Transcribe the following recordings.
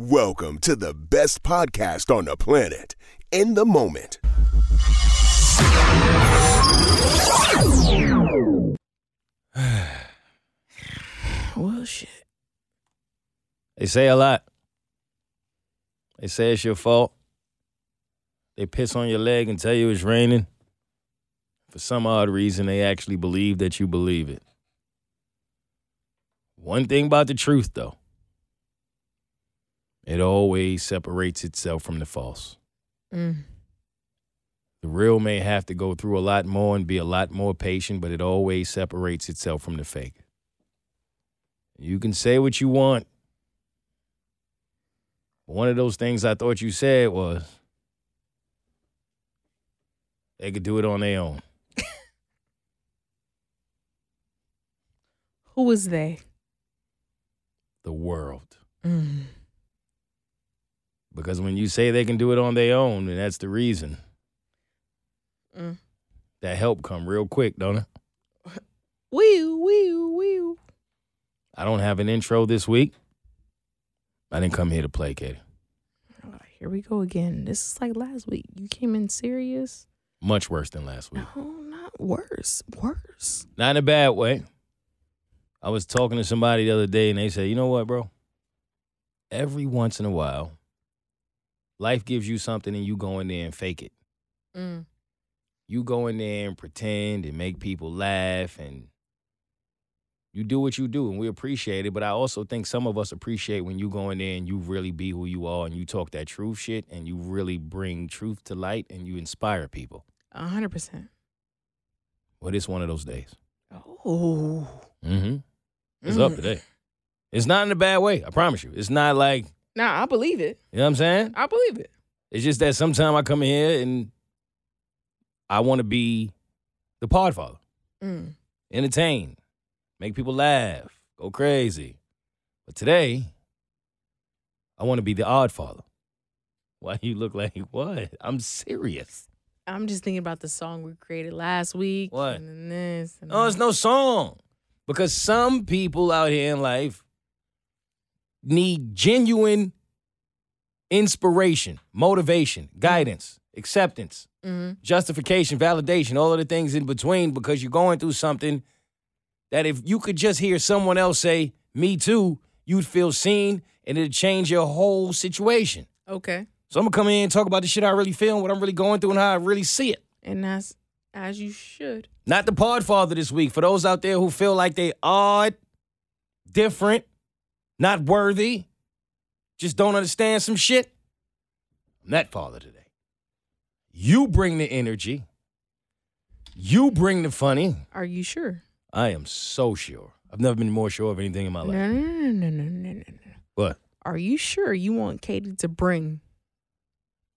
Welcome to the best podcast on the planet, In the Moment. Well, shit. They say a lot. They say it's your fault. They piss on your leg and tell you it's raining. For some odd reason, they actually believe that you believe it. One thing about the truth, though, it always separates itself from the false. Mm. The real may have to go through a lot more and be a lot more patient, but it always separates itself from the fake. You can say what you want. One of those things I thought you said was they could do it on their own. Who was they? The world. Mm. Because when you say they can do it on their own, and that's the reason. Mm. That help come real quick, don't it? Wee wee wee. I don't have an intro this week. I didn't come here to play, Keity. Oh, here we go again. This is like last week. You came in serious. Much worse than last week. No, not worse. Worse. Not in a bad way. I was talking to somebody the other day and they said, you know what, bro? Every once in a while, life gives you something and you go in there and fake it. Mm. You go in there and pretend and make people laugh and you do what you do and we appreciate it. But I also think some of us appreciate when you go in there and you really be who you are and you talk that truth shit and you really bring truth to light and you inspire people. A hundred percent. Well, it's one of those days. Oh. Mm-hmm. It's up Mm. today. It's not in a bad way. I promise you. It's not like, Nah, I believe it. you know what I'm saying? I believe it. It's just that sometimes I come in here and I want to be the podfather, Mm. entertain, make people laugh, go crazy. But today, I want to be the odd father. Why you look like what? I'm serious. I'm just thinking about the song we created last week. What? And then this. And No, it's no song. Because some people out here in life need genuine inspiration, motivation, guidance, acceptance, hmm justification, validation, all of the things in between because you're going through something that if you could just hear someone else say, me too, you'd feel seen and it'd change your whole situation. Okay. So I'm gonna come in and talk about the shit I really feel and what I'm really going through and how I really see it. And that's as you should. Not the podfather this week. For those out there who feel like they odd, different, not worthy, just don't understand some shit. I'm that father today. You bring the energy. You bring the funny. Are you sure? I am so sure. I've never been more sure of anything in my life. no, no, no, no, no, no, no. What? Are you sure you want Keity to bring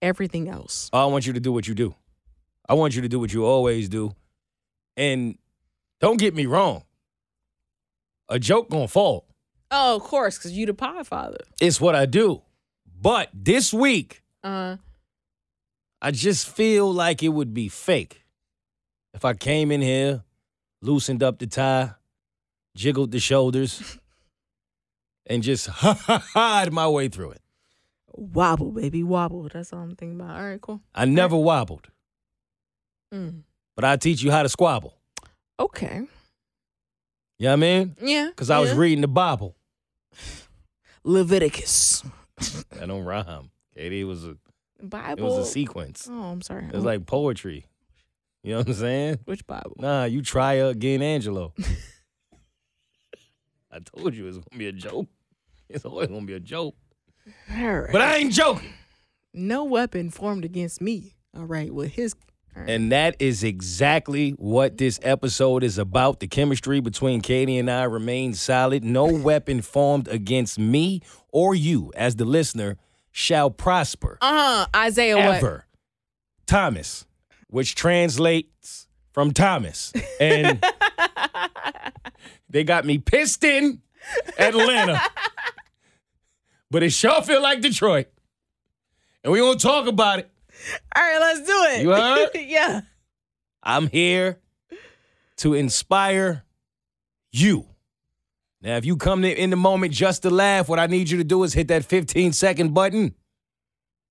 everything else? I want you to do what you do. I want you to do what you always do. And don't get me wrong. A joke gonna fall. Oh, of course, because you the pie father. It's what I do. But this week, Uh, I just feel like it would be fake if I came in here, loosened up the tie, jiggled the shoulders, and just ha ha ha'd my way through it. wobble, baby, wobble. That's all I'm thinking about. All right, cool. I never wobbled, Mm. but I teach you how to squabble. Okay. You know what I mean? Yeah. Because I was reading the Bible. Leviticus. That don't rhyme. Keity, it was a Bible. it was a sequence. Oh, I'm sorry. It was like poetry. You know what I'm saying? which Bible? Nah, you try again, Angelo. I told you it was gonna be a joke. It's always gonna be a joke. All right. But I ain't joking. no weapon formed against me. All right, Well, his. And that is exactly what this episode is about. The chemistry between Keity and I remains solid. No weapon formed against me or you, as the listener, shall prosper uh huh. Isaiah what? ever. Thomas, which translates from Thomas. And they got me pissed in Atlanta. but it sure feel like Detroit. And we won't talk about it. All right, let's do it. You heard? yeah. I'm here to inspire you Now, if you come in the moment just to laugh, what I need you to do is hit that 15 second button.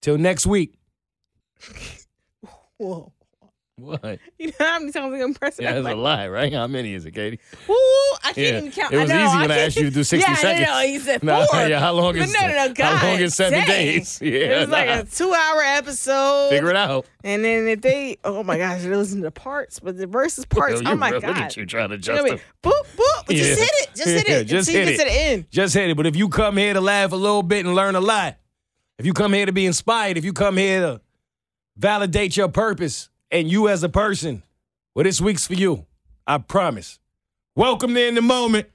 Till next week. Whoa. What? You know how many times I'm gonna press it? Yeah, that's a lie, right? How many is it, Keity? Ooh, I can't Yeah. even count. It was I know, easy when I can't- asked you to do 60 yeah, seconds. No, no, he said No, four. yeah, how long But is no, no, no, God, how long is seven dang. days? Yeah, it was like a two-hour episode. Figure it out. And then if they, oh my gosh, they listen to the parts, but the verses parts, Yo, oh my real- god. Look at you trying to You know I mean? Boop, boop. Yeah. Just hit it. Just hit it. just until you hit get to the end. Just hit it. But if you come here to laugh a little bit and learn a lot, if you come here to be inspired, if you come here to validate your purpose and you as a person, well, this week's for you. I promise. Welcome to In the Moment.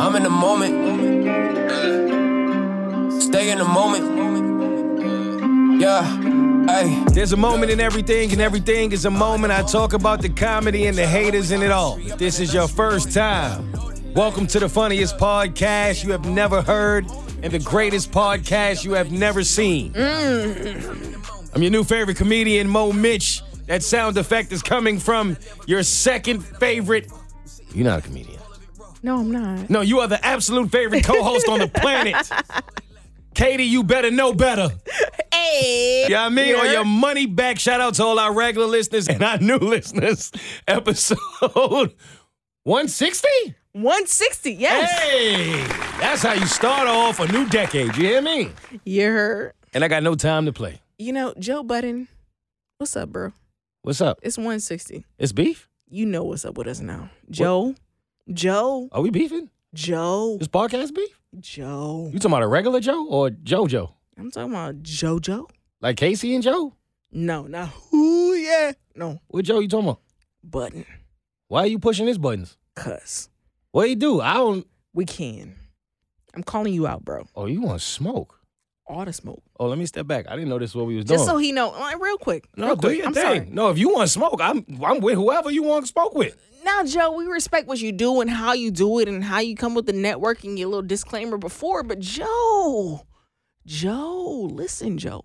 I'm in the moment. Stay in the moment. Yeah, hey. There's a moment in everything, and everything is a moment. I talk about the comedy and the haters and it all. If this is your first time, welcome to the funniest podcast you have never heard and the greatest podcast you have never seen. Mm. I'm your new favorite comedian, Moe Mitch. That sound effect is coming from your second favorite. You're not a comedian. No, I'm not. No, you are the absolute favorite co host on the planet. Keity, you better know better. Hey. Yeah, I mean, or your money back. Shout out to all our regular listeners and our new listeners. Episode 160? 160, yes. Hey, that's how you start off a new decade. You hear me? You heard. And I got no time to play. You know, Joe Budden, what's up, bro? What's up? It's 160. It's beef? You know what's up with us now. Joe, Joe, Are we beefing? Joe, This podcast beef? Joe. You talking about a regular Joe or JoJo? I'm talking about JoJo. Like K-Ci and Joe? No, not who, yeah. No, What Joe you talking about? Budden. Why are you pushing his buttons? Cuz What do you do? I don't. we can. I'm calling you out, bro. Oh, you want smoke? All the smoke. Oh, let me step back. I didn't know this is what we was doing. Just so he know, like, real quick. no, real do quick. your I'm thing. sorry. No, if you want smoke, I'm I'm with whoever you want smoke with. Now, Joe, we respect what you do and how you do it and how you come with the networking, your little disclaimer before. But Joe, Joe, listen, Joe.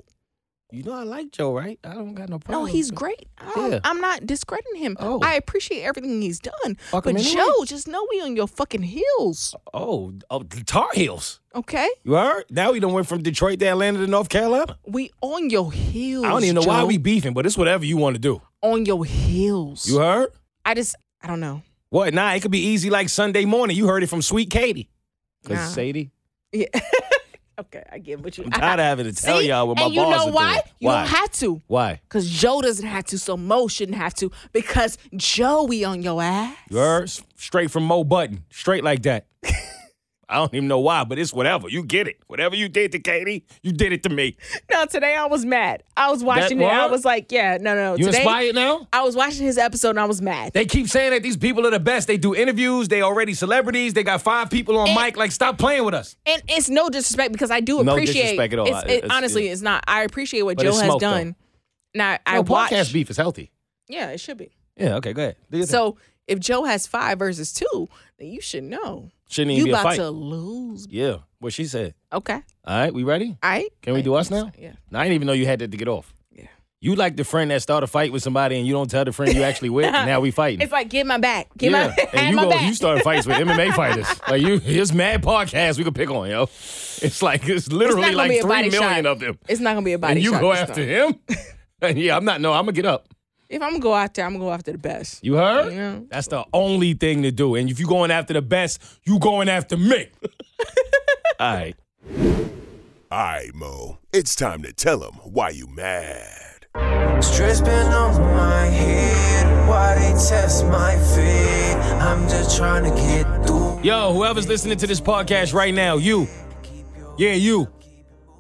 You know I like Joe, right? I don't got no problem. No, he's great. Yeah. I'm not discrediting him. Oh. I appreciate everything he's done. Fuck but him anyway. Joe, just know we on your fucking heels. Oh, oh, the Tar Heels. Okay? You heard? Now we done went from Detroit to Atlanta to North Carolina. We on your heels. I don't even know why we beefing, but it's whatever you want to do. on your heels. You heard? I just I don't know. What? Nah, it could be easy like Sunday morning. You heard it from Sweet Keity. Cause Nah. Sadie, Yeah. okay, I get what you. I'm tired of having to tell See? y'all what my and you balls know why? doing. You why? don't have to. why? Cause Joe doesn't have to, so Moe shouldn't have to. Because Joey on your ass. You heard? S- Straight from Moe Button. Straight like that. I don't even know why, but it's whatever. You get it. Whatever you did to Keity, you did it to me. No, today I was mad. I was watching it. I was like, yeah, no, no. You today, inspired now? I was watching his episode and I was mad. They keep saying that these people are the best. They do interviews. They already celebrities. They got five people on And- mic. Like, stop playing with us. And it's no disrespect because I do No appreciate. disrespect at all. It's, it, it's- honestly, yeah. it's not. I appreciate what Joe has smoke, though. done. Now I No, watch. podcast beef is healthy. Yeah, it should be. Yeah, okay, go ahead. Do your thing. So if Joe has five versus two, then you should know shouldn't you even be a about fight. to lose. Yeah, what she said. Okay, All right, we ready? all right. Can we do us now? Yeah. No, I didn't even know you had that to get off. Yeah. You like the friend that start a fight with somebody and you don't tell the friend you actually with, and now we fighting. It's like get my back. Get yeah, my and you my go, back. you start fights with MMA fighters. Like you, here's mad podcast we could pick on, yo. It's like it's literally gonna like three million shot. of them, It's not gonna be a body and you shot go after time. him. yeah, I'm not. No, I'm gonna get up. If I'm gonna go out there, I'm gonna go after the best. You heard? You know? That's the only thing to do. And if you're going after the best, you going after me. All right. Aight, Moe. It's time to tell them why you mad. Stress been on my head. Why they test my feet? I'm just trying to get through. Yo, whoever's listening to this podcast right now, you. Yeah, you.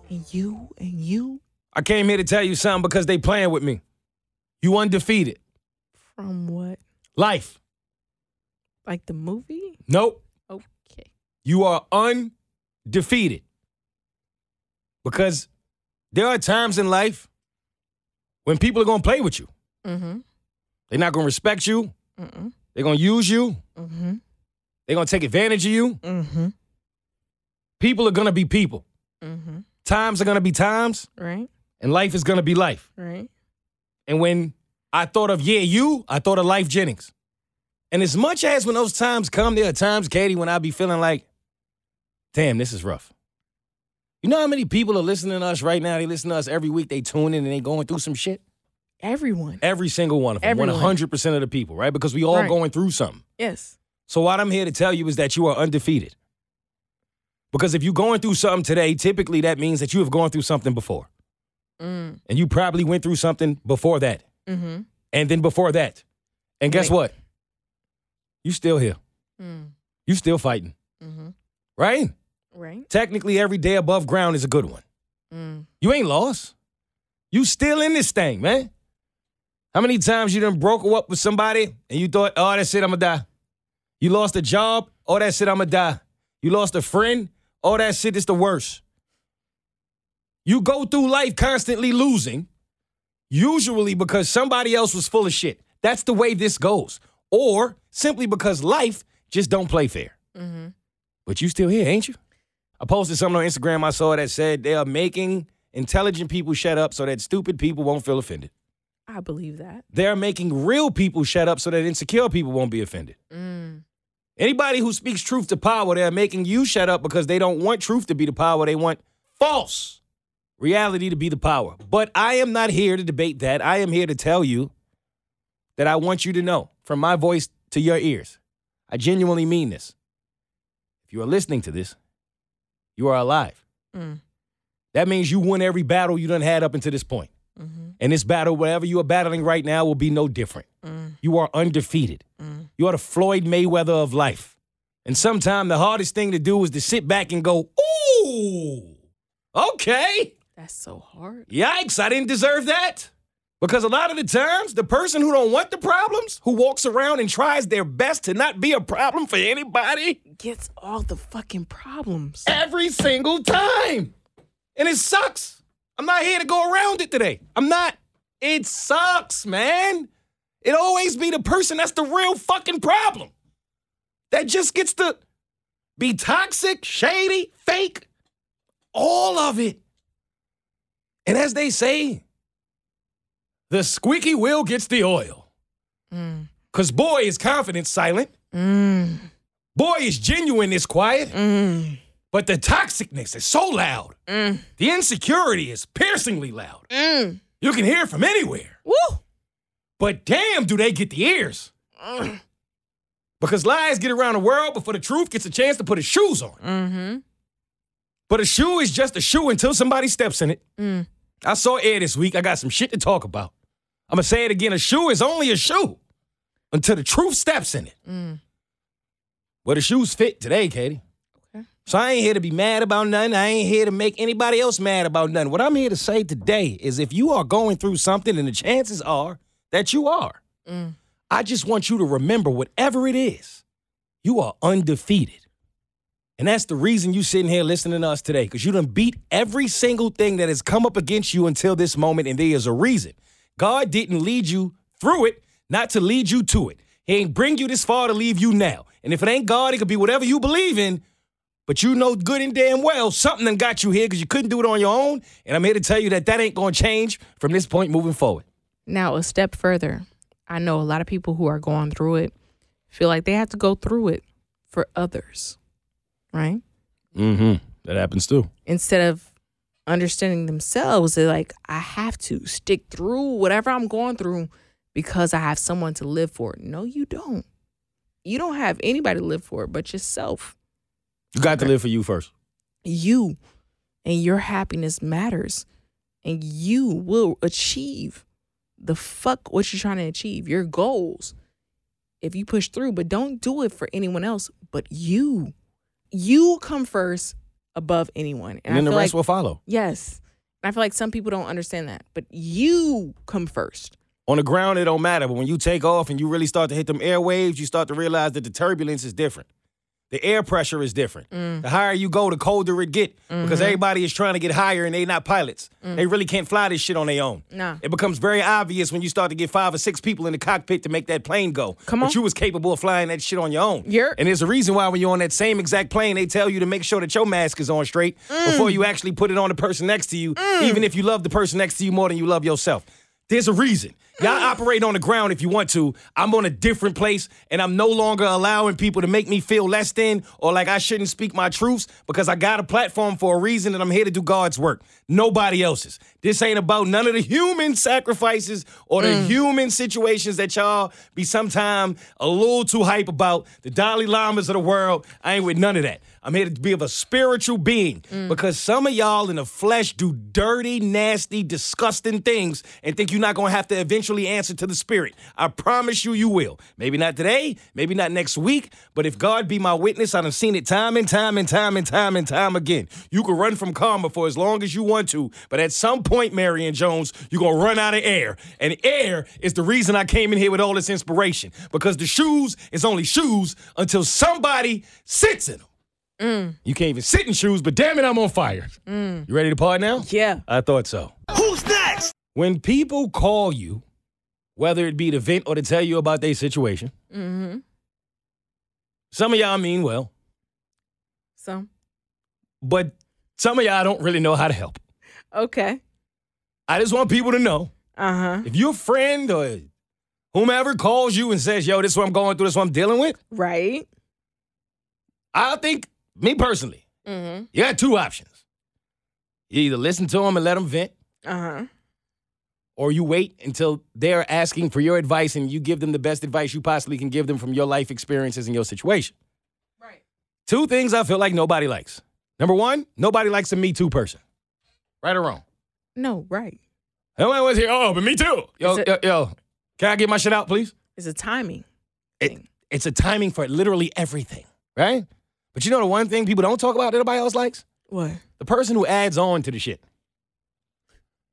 And you and you I came here to tell you something because they playing with me. You undefeated. from what? Life. Like the movie? Nope. Okay. You are undefeated. Because there are times in life when people are going to play with you. Mm-hmm. They're not going to respect you. Mm-hmm. They're going to use you. Mm-hmm. They're going to take advantage of you. Mm-hmm. People are going to be people. Mm-hmm. Times are going to be times, Right. and life is going to be life. Right. And when I thought of yeah, you. I thought of Lyfe Jennings. And as much as when those times come, there are times, Keity, when I be feeling like, damn, this is rough. You know how many people are listening to us right now? They listen to us every week. They tune in and they going through some shit. Everyone. Every single one of them, Everyone. hundred percent of the people, right? Because we all Right. going through something. Yes. So what I'm here to tell you is that you are undefeated. Because if you're going through something today, typically that means that you have gone through something before. Mm. And you probably went through something before that. Mm-hmm. And then before that. And guess Right. what? You still here. Mm. You still fighting. Mm-hmm. Right? Right. Technically, every day above ground is a good one. Mm. You ain't lost. You still in this thing, man. How many times you done broke up with somebody and you thought, oh, that's it, I'm gonna die. You lost a job, oh, that's it, I'm gonna die. You lost a friend, oh, that shit is the worst. You go through life constantly losing, usually because somebody else was full of shit. That's the way this goes. Or simply because life just don't play fair. Mm-hmm. But you still here, ain't you? I posted something on Instagram I saw that said they are making intelligent people shut up so that stupid people won't feel offended. I believe that. They're making real people shut up so that insecure people won't be offended. Mm. Anybody who speaks truth to power, they're making you shut up because they don't want truth to be the power. They want false reality to be the power. But I am not here to debate that. I am here to tell you that I want you to know from my voice to your ears. I genuinely mean this. If you are listening to this, you are alive. Mm. That means you won every battle you done had up until this point. Mm-hmm. And this battle, whatever you are battling right now, will be no different. Mm. You are undefeated. Mm. You are the Floyd Mayweather of life. And sometimes the hardest thing to do is to sit back and go, ooh, okay. That's so hard. Yikes, I didn't deserve that. Because a lot of the times, the person who don't want the problems, who walks around and tries their best to not be a problem for anybody, Gets all the fucking problems. every single time. And it sucks. I'm not here to go around it today. I'm not. It sucks, man. It always be the person that's the real fucking problem. That just gets to be toxic, shady, fake, all of it. And as they say, the squeaky wheel gets the oil. Mm. Cause boy is confidence silent. Mm. Boy is genuine is quiet. Mm. But the toxicness is so loud. Mm. The insecurity is piercingly loud. Mm. You can hear it from anywhere. Woo. But damn, do they get the ears? Because lies get around the world before the truth gets a chance to put its shoes on. Mm-hmm. But a shoe is just a shoe until somebody steps in it. Mm. I saw Air this week. I got some shit to talk about. I'm going to say it again. A shoe is only a shoe until the truth steps in it. Mm. Well, the shoes fit today, Keity. Okay. So I ain't here to be mad about nothing. I ain't here to make anybody else mad about nothing. What I'm here to say today is if you are going through something, and the chances are that you are, Mm. I just want you to remember whatever it is, you are undefeated. And that's the reason you sitting here listening to us today, because you done beat every single thing that has come up against you until this moment, and there is a reason. God didn't lead you through it, not to lead you to it. He ain't bring you this far to leave you now. And if it ain't God, it could be whatever you believe in. But you know good and damn well something done got you here because you couldn't do it on your own. And I'm here to tell you that that ain't going to change from this point moving forward. Now, a step further, I know a lot of people who are going through it feel like they have to go through it for others, right? Mm-hmm. That happens too. Instead of understanding themselves, they're like, I have to stick through whatever I'm going through because I have someone to live for. No, you don't. You don't have anybody to live for but yourself. You got to live for you first. You and your happiness matters. And you will achieve the fuck what you're trying to achieve, your goals, if you push through. But don't do it for anyone else but you. You come first above anyone. And, then the rest like, will follow. Yes. And I feel like some people don't understand that. But you come first. On the ground, it don't matter. But when you take off and you really start to hit them airwaves, you start to realize that the turbulence is different. The air pressure is different. Mm. The higher you go, the colder it get. Because Mm-hmm. everybody is trying to get higher and they not pilots. They really can't fly this shit on their own. Mm. Nah. It becomes very obvious when you start to get five or six people in the cockpit to make that plane go. Come But on. you was capable of flying that shit on your own. You're- and there's a reason why when you're on that same exact plane, they tell you to make sure that your mask is on straight Mm. before you actually put it on the person next to you, even if you love the person next to you more than you love yourself. There's a reason. Y'all operate on the ground if you want to. I'm on a different place, and I'm no longer allowing people to make me feel less than or like I shouldn't speak my truths because I got a platform for a reason and I'm here to do God's work. Nobody else's. This ain't about none of the human sacrifices or the mm. human situations that y'all be sometime a little too hype about. The Dalai Lamas of the world. I ain't with none of that. I'm here to be of a spiritual being mm. because some of y'all in the flesh do dirty, nasty, disgusting things and think you're not going to have to eventually answer to the spirit. I promise you, you will. Maybe not today, maybe not next week, but if God be my witness, I have seen it time and time and time and time and time again. You can run from karma for as long as you want to, but at some point, Marion Jones, you're going to run out of air. And air is the reason I came in here with all this inspiration because the shoes is only shoes until somebody sits in them. Mm. You can't even sit in shoes, but damn it, I'm on fire. Mm. You ready to part now? Yeah. I thought so. Who's next? When people call you, whether it be to vent or to tell you about their situation, Mm-hmm. some of y'all mean well, Some. but some of y'all don't really know how to help. okay. I just want people to know Uh huh. if your friend or whomever calls you and says, yo, this is what I'm going through, this is what I'm dealing with, Right. I think, me personally, Mm-hmm. you got two options. You either listen to them and let them vent, Uh huh. Or you wait until they're asking for your advice and you give them the best advice you possibly can give them from your life experiences and your situation. Right. Two things I feel like nobody likes. Number one, nobody likes a Me Too person. Right or wrong? No, right. Nobody was here. Oh, but me too. Yo, yo, yo, can I get my shit out, please? It's a timing. It, thing. it's a timing for literally everything, right? But you know the one thing people don't talk about that nobody else likes? What? The person who adds on to the shit.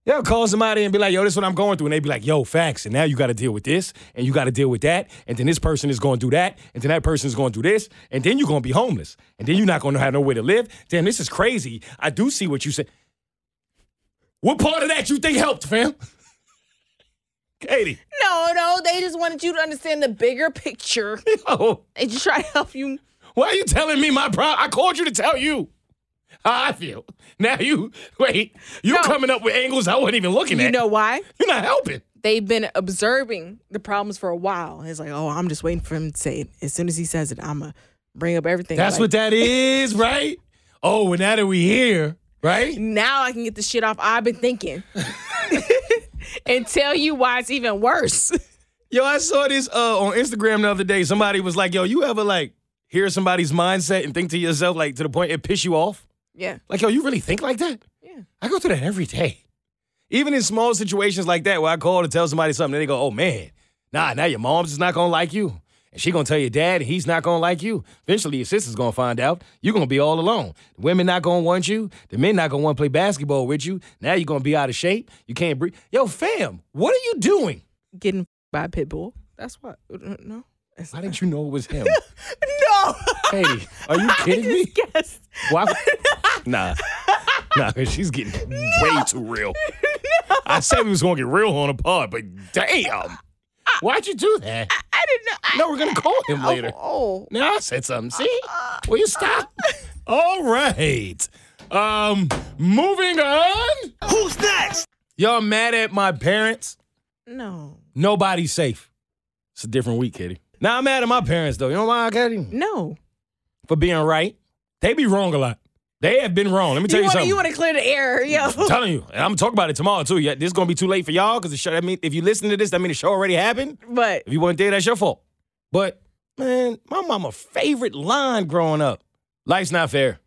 They'll call somebody and be like, yo, this is what I'm going through. And they be like, yo, facts. And now you got to deal with this, and you got to deal with that. And then this person is going to do that. And then that person is going to do this. And then you're going to be homeless. And then you're not going to have nowhere to live. Damn, this is crazy. I do see what you said. What part of that you think helped, fam? Keity. No, no. They just wanted you to understand the bigger picture. Oh, They just try to help you. why are you telling me my problem? I called you to tell you how I feel. Now you, wait, you No. coming up with angles I wasn't even looking You at. You know why? You're not helping. They've been observing the problems for a while. It's like, oh, I'm just waiting for him to say it. As soon as he says it, I'm gonna bring up everything. That's Like, what that is, right? Oh, and now that we here, right? Now I can get the shit off I've been thinking, and tell you why it's even worse. Yo, I saw this uh, on Instagram the other day. Somebody was like, yo, you ever like hear somebody's mindset and think to yourself, like, to the point it piss you off? Yeah, Like, yo, you really think like that? yeah. I go through that every day. Even in small situations like that where I call to tell somebody something, and they go, oh man, nah, now your mom's just not gonna like you. And she gonna tell your dad, and he's not gonna like you. Eventually, your sister's gonna find out. You're gonna be all alone. The women not gonna want you. The men not gonna want to play basketball with you. Now you're gonna be out of shape. You can't breathe. Yo, fam, what are you doing? Getting by a pit bull. That's what. Uh, no. It's How did you know it was him? no. Keity, are you kidding me? Yes. Why? Nah. Nah, because she's getting way too real. I said we was going to get real on the pod, but damn. Why'd you do that? I didn't know. I- No, we're going to call him later. Oh. Now I said something. See? Will you stop? All right. Um, moving on. Who's next? Y'all mad at my parents? No. Nobody's safe. It's a different week, Kitty. Now I'm mad at my parents, though. You know why, Kitty? No. For being right. They be wrong a lot. They have been wrong. Let me tell you, You want to something. you want to clear the air, yo. I'm telling you, and I'm gonna talk about it tomorrow too. Yeah, this is gonna be too late for y'all because the show. That mean, if you listen to this, that mean the show already happened. But If you weren't there, that's your fault. But man, my mama favorite line growing up: "Life's not fair."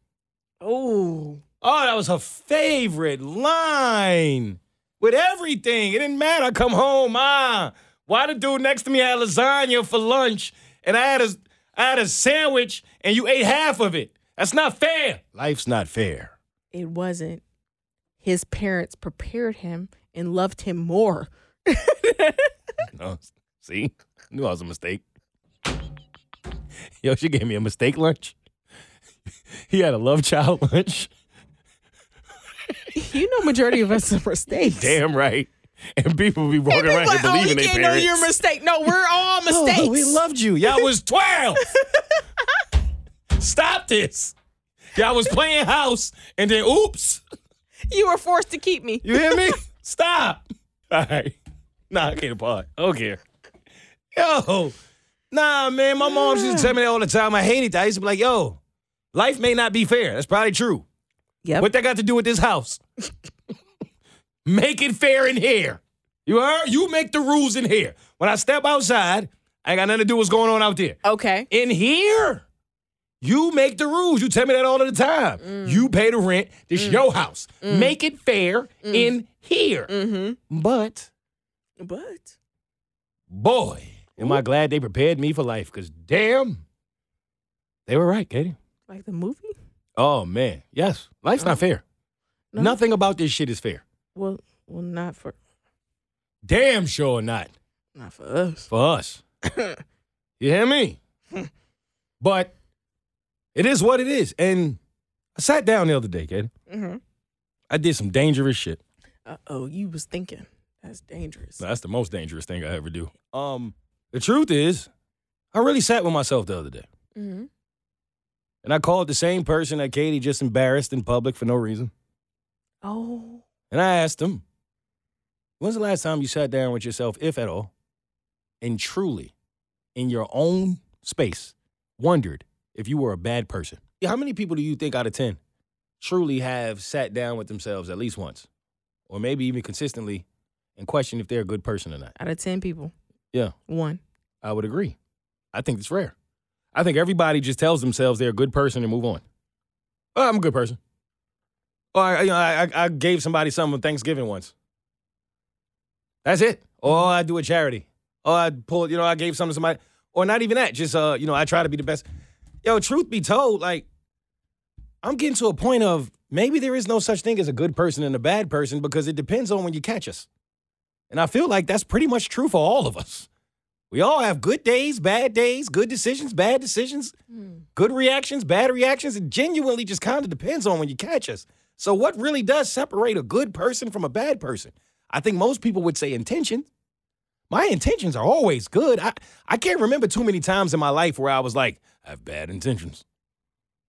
oh, Oh, that was her favorite line. With everything, it didn't matter. I come home, ah, why the dude next to me had lasagna for lunch, and I had a, I had a sandwich, and you ate half of it. That's not fair. Life's not fair. it wasn't. His parents prepared him and loved him more. No, see, knew I was a mistake. Yo, she gave me a mistake lunch. He had a love child lunch. you know, majority of us are mistakes. Damn right. And people be walking around here oh, believing they can't parents. you're a mistake. No, we're all mistakes. Oh, we loved you. Y'all was 12. Stop this. Y'all was playing house and then oops. you were forced to keep me. You hear me? Stop. All right. Nah, I can't apart. I oh, don't care. Yo, nah, man. My mom used to tell me that all the time. I hated that. I used to be like, yo, life may not be fair. That's probably true. Yep. What that got to do with this house? make it fair in here. You heard? You make the rules in here. When I step outside, I ain't got nothing to do with what's going on out there. okay. In here, you make the rules. You tell me that all of the time. Mm. You pay the rent. This your house. Make it fair Mm. in here. Mm-hmm. But But boy, am I glad they prepared me for life. Cause damn, they were right, Keity. like the movie? Oh man, yes, life's not fair. No. Nothing about this shit is fair. Well, well, not for Damn sure not not for us. for us. you hear me? but it is what it is. And I sat down the other day, Keity. Mm-hmm. I did some dangerous shit. Uh oh, you was thinking that's dangerous. That's the most dangerous thing I ever do. Um, the truth is, I really sat with myself the other day. Mm-hmm. And I called the same person that Keity just embarrassed in public for no reason. Oh, And I asked him, when's the last time you sat down with yourself, if at all, and truly, in your own space, wondered if you were a bad person? How many people do you think out of 10 truly have sat down with themselves at least once, or maybe even consistently, and questioned if they're a good person or not? out of ten people, Yeah. one. I would agree. I think it's rare. I think everybody just tells themselves they're a good person and move on. Oh, I'm a good person. Or I, you know, I, I- I gave somebody something on Thanksgiving once. That's it. Or I do a charity. Or I pull, you know, I gave something to somebody. Or not even that. Just, uh, you know, I try to be the best. Yo, truth be told, like, I'm getting to a point of maybe there is no such thing as a good person and a bad person because it depends on when you catch us. And I feel like that's pretty much true for all of us. We all have good days, bad days, good decisions, bad decisions, hmm. good reactions, bad reactions. It genuinely just kind of depends on when you catch us. So, what really does separate a good person from a bad person? I think most people would say intentions. My intentions are always good. I, I can't remember too many times in my life where I was like, I have bad intentions.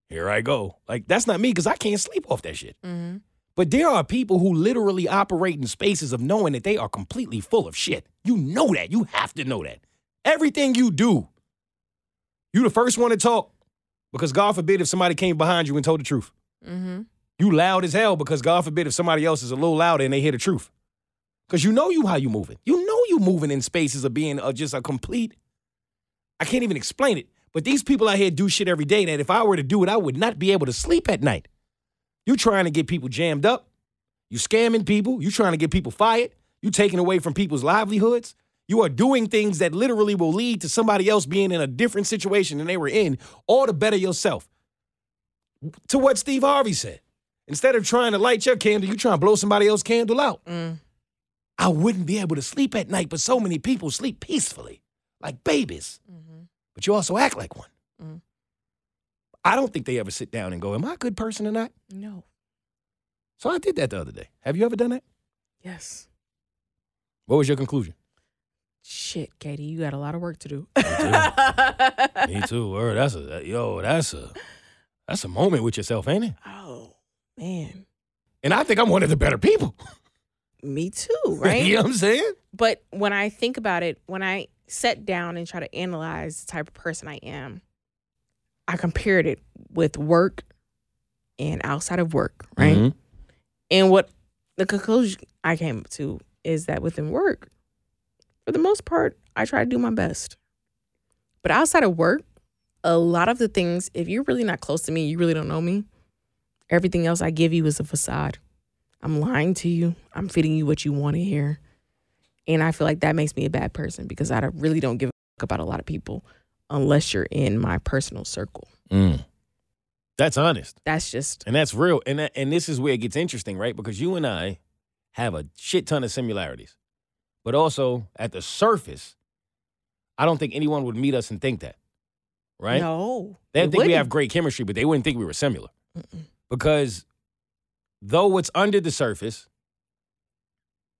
Here I go. Like, that's not me because I can't sleep off that shit. Mm-hmm. But there are people who literally operate in spaces of knowing that they are completely full of shit. You know that. You have to know that. Everything you do, you the first one to talk because God forbid if somebody came behind you and told the truth. Mm-hmm. You loud as hell because God forbid if somebody else is a little louder and they hear the truth. Because you know you how you moving. You know you moving in spaces of being uh, just a complete. I can't even explain it. But these people out here do shit every day that if I were to do it, I would not be able to sleep at night. You trying to get people jammed up. You scamming people. You trying to get people fired. You taking away from people's livelihoods. You are doing things that literally will lead to somebody else being in a different situation than they were in, all to better yourself. To what Steve Harvey said. Instead of trying to light your candle, you trying to blow somebody else's candle out. Mm. I wouldn't be able to sleep at night, but so many people sleep peacefully, like babies. Mm-hmm. But you also act like one. Mm. I don't think they ever sit down and go, Am I a good person or not? No. So I did that the other day. Have you ever done that? Yes. What was your conclusion? Shit, Keity, you got a lot of work to do. Me too. Word. That's a yo. That's a that's a moment with yourself, ain't it? oh man, And I think I'm one of the better people. me too, right? you know what I'm saying? But when I think about it, when I sat down and try to analyze the type of person I am, I compared it with work and outside of work, right? Mhm. And what the conclusion I came to is that within work, for the most part, I try to do my best. But outside of work, a lot of the things, if you're really not close to me, you really don't know me, everything else I give you is a facade. I'm lying to you. I'm feeding you what you want to hear. And I feel like that makes me a bad person because I really don't give a fuck about a lot of people unless you're in my personal circle. Mm. That's honest. That's just, And that's real. And that, and this is where it gets interesting, right? Because you and I have a shit ton of similarities. But also at the surface, I don't think anyone would meet us and think that. Right? no. They think we have great chemistry, but they wouldn't think we were similar. Mm-mm. Because though what's under the surface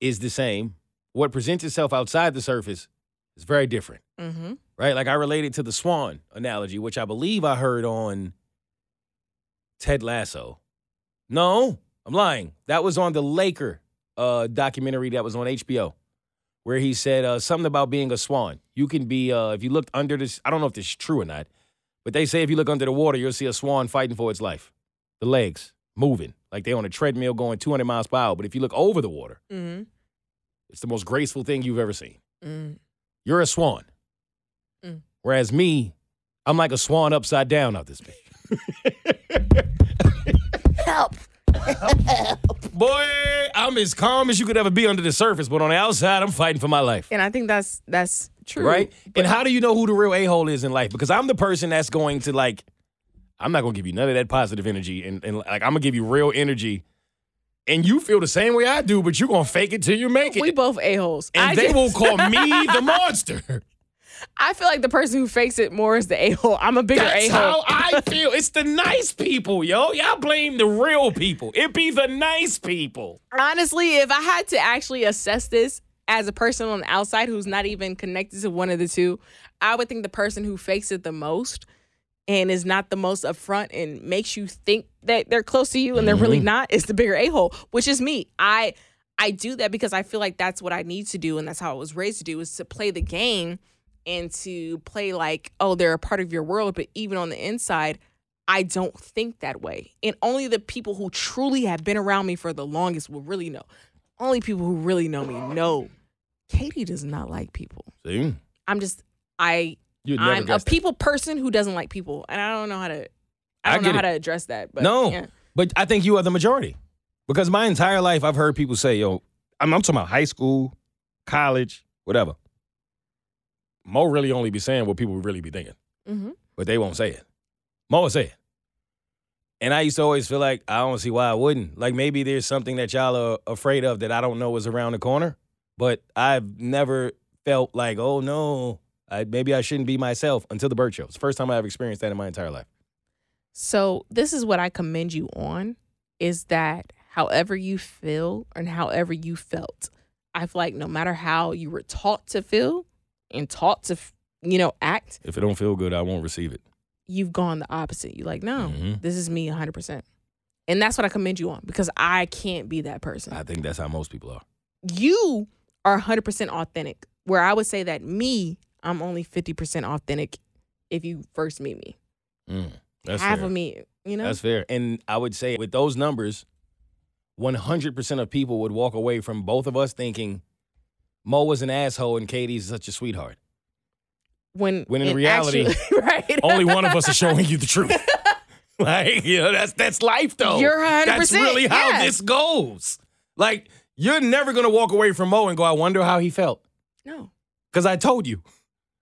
is the same, what presents itself outside the surface is very different. Mm-hmm. Right? Like I related to the swan analogy, which I believe I heard on Ted Lasso. No, I'm lying. That was on the Laker uh, documentary that was on HBO, where he said uh, something about being a swan. You can be uh, if you looked under this. I don't know if this is true or not, but they say if you look under the water, you'll see a swan fighting for its life. The legs moving like they're on a treadmill going 200 miles per hour. But if you look over the water, Mm-hmm. it's the most graceful thing you've ever seen. Mm. You're a swan. Mm. Whereas me, I'm like a swan upside down out this bitch. Help. Boy, I'm as calm as you could ever be under the surface, but on the outside, I'm fighting for my life. And I think that's that's true. Right? And how do you know who the real a hole is in life? Because I'm the person that's going to like, I'm not gonna give you none of that positive energy, and, and like I'm gonna give you real energy, and you feel the same way I do, but you're gonna fake it till you make it, We both a holes. and I they just- will call me the monster. I feel like the person who fakes it more is the a hole. I'm a bigger That's a how hole. I feel. It's the nice people, yo. Y'all blame the real people. It be the nice people. Honestly, if I had to actually assess this as a person on the outside who's not even connected to one of the two, I would think the person who fakes it the most and is not the most upfront and makes you think that they're close to you and they're really mm-hmm. not is the bigger a hole, which is me. I I do that because I feel like that's what I need to do and that's how I was raised to do is to play the game and to play like, oh, they're a part of your world, but even on the inside, I don't think that way. And only the people who truly have been around me for the longest will really know. Only people who really know me know. Keity does not like people. See? I'm just I You'd never I'm a that. people person who doesn't like people. And I don't know how to I I don't know get how it. to address that. But No, yeah. but I think you are the majority. Because my entire life, I've heard people say, yo, I'm, I'm talking about high school, college, whatever. Moe really only be saying what people really be thinking, hmm but they won't say it. Moe will say it. And I used to always feel like I don't see why I wouldn't. Like maybe there's something that y'all are afraid of that I don't know is around the corner, but I've never felt like, oh no, I, maybe I shouldn't be myself until the bird show. It's the first time I've experienced that in my entire life. So this is what I commend you on is that however you feel and however you felt, I feel like no matter how you were taught to feel and taught to, you know, act, If it don't feel good, I won't receive it. you've gone the opposite. You're like, no, Mhm. this is me 100%. And that's what I commend you on because I can't be that person. I think that's how most people are. you are 100% authentic, where I would say that me, I'm only 50% authentic if you first meet me. Mm, that's Half fair. of me, you know? That's fair. And I would say with those numbers, 100% of people would walk away from both of us thinking Moe was an asshole and Keity's such a sweetheart. when, when in reality, actually- right? Only one of us is showing you the truth. like, you know, that's that's life though. You're 100%, That's really how this goes. Like, you're never gonna walk away from Moe and go, I wonder how he felt. no. Because I told you.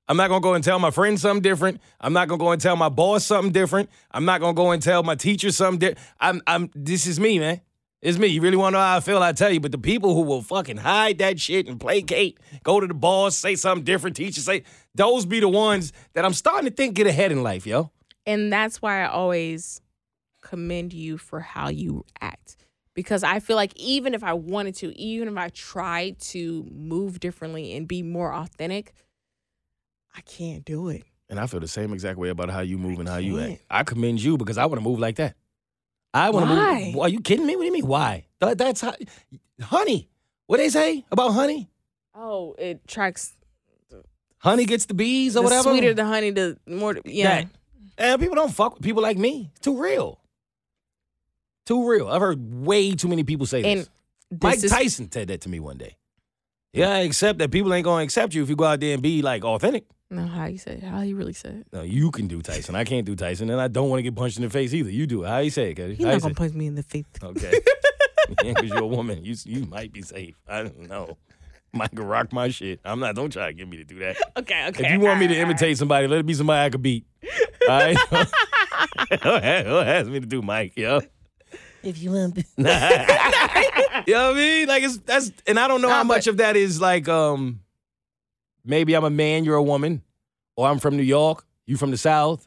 I'm not gonna go and tell my friends something different. I'm not gonna go and tell my boss something different. I'm not gonna go and tell my teacher something different. I'm I'm this is me, man. It's me. You really wanna know how I feel, I tell you. But the people who will fucking hide that shit and placate, go to the boss, say something different, teacher say, those be the ones that I'm starting to think get ahead in life, yo. And that's why I always commend you for how you act. Because I feel like even if I wanted to, even if I tried to move differently and be more authentic, I can't do it. And I feel the same exact way about how you move and how you can't. act. I commend you because I want to move like that. I want to Why? move. Are you kidding me? What do you mean? Why? That- that's how, honey. What they say about honey? Oh, it tracks Honey gets the bees or the whatever. sweeter the honey, the more yeah. That. And people don't fuck with people like me. It's too real. Too real. I've heard way too many people say And this. this Mike is- Tyson said that to me one day. Yeah, I accept that people ain't gonna accept you if you go out there and be like authentic. No, how you say it, how you really say it. No, you can do Tyson. I can't do Tyson, and I don't want to get punched in the face either. You do it. How you say it, Keity? He's not gonna punch me in the face. Okay. Because you're a woman. You you might be safe. I don't know. Mike can rock my shit. I'm not. Don't try to get me to do that. Okay, okay. If you want me to all right, all right. imitate somebody, let it be somebody I could beat. All right? Don't ask me to do Mike, yo. if you want you know what I mean? Like it's that's and I don't know Nah, how much but- of that is like um maybe I'm a man, you're a woman, or I'm from New York, you from the South,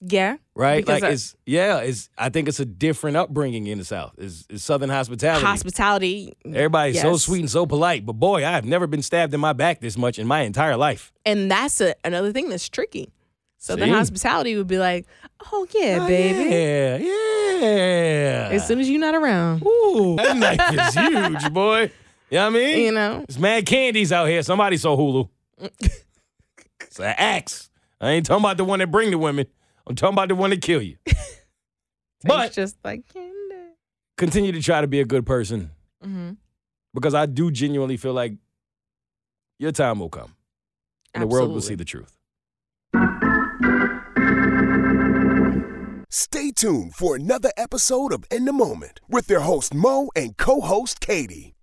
Yeah. right? Like I- it's yeah, it's I think it's a different upbringing in the South. It's, it's Southern hospitality. Hospitality. Everybody's so sweet and so polite, but boy, I have never been stabbed in my back this much in my entire life. And that's a, another thing that's tricky. Southern See? hospitality would be like, oh, yeah, Oh, baby. Yeah, yeah. As soon as you're not around. Ooh, that knife is huge, boy. You know what I mean? You know, There's mad candies out here. Somebody saw Hulu. It's an axe. I ain't talking about the one that bring the women. I'm talking about the one that kill you. But- it's just like candy. Continue to try to be a good person hmm because I do genuinely feel like your time will come. And the world will see the truth. Stay tuned for another episode of In the Moment with their host Moe and co host Keity.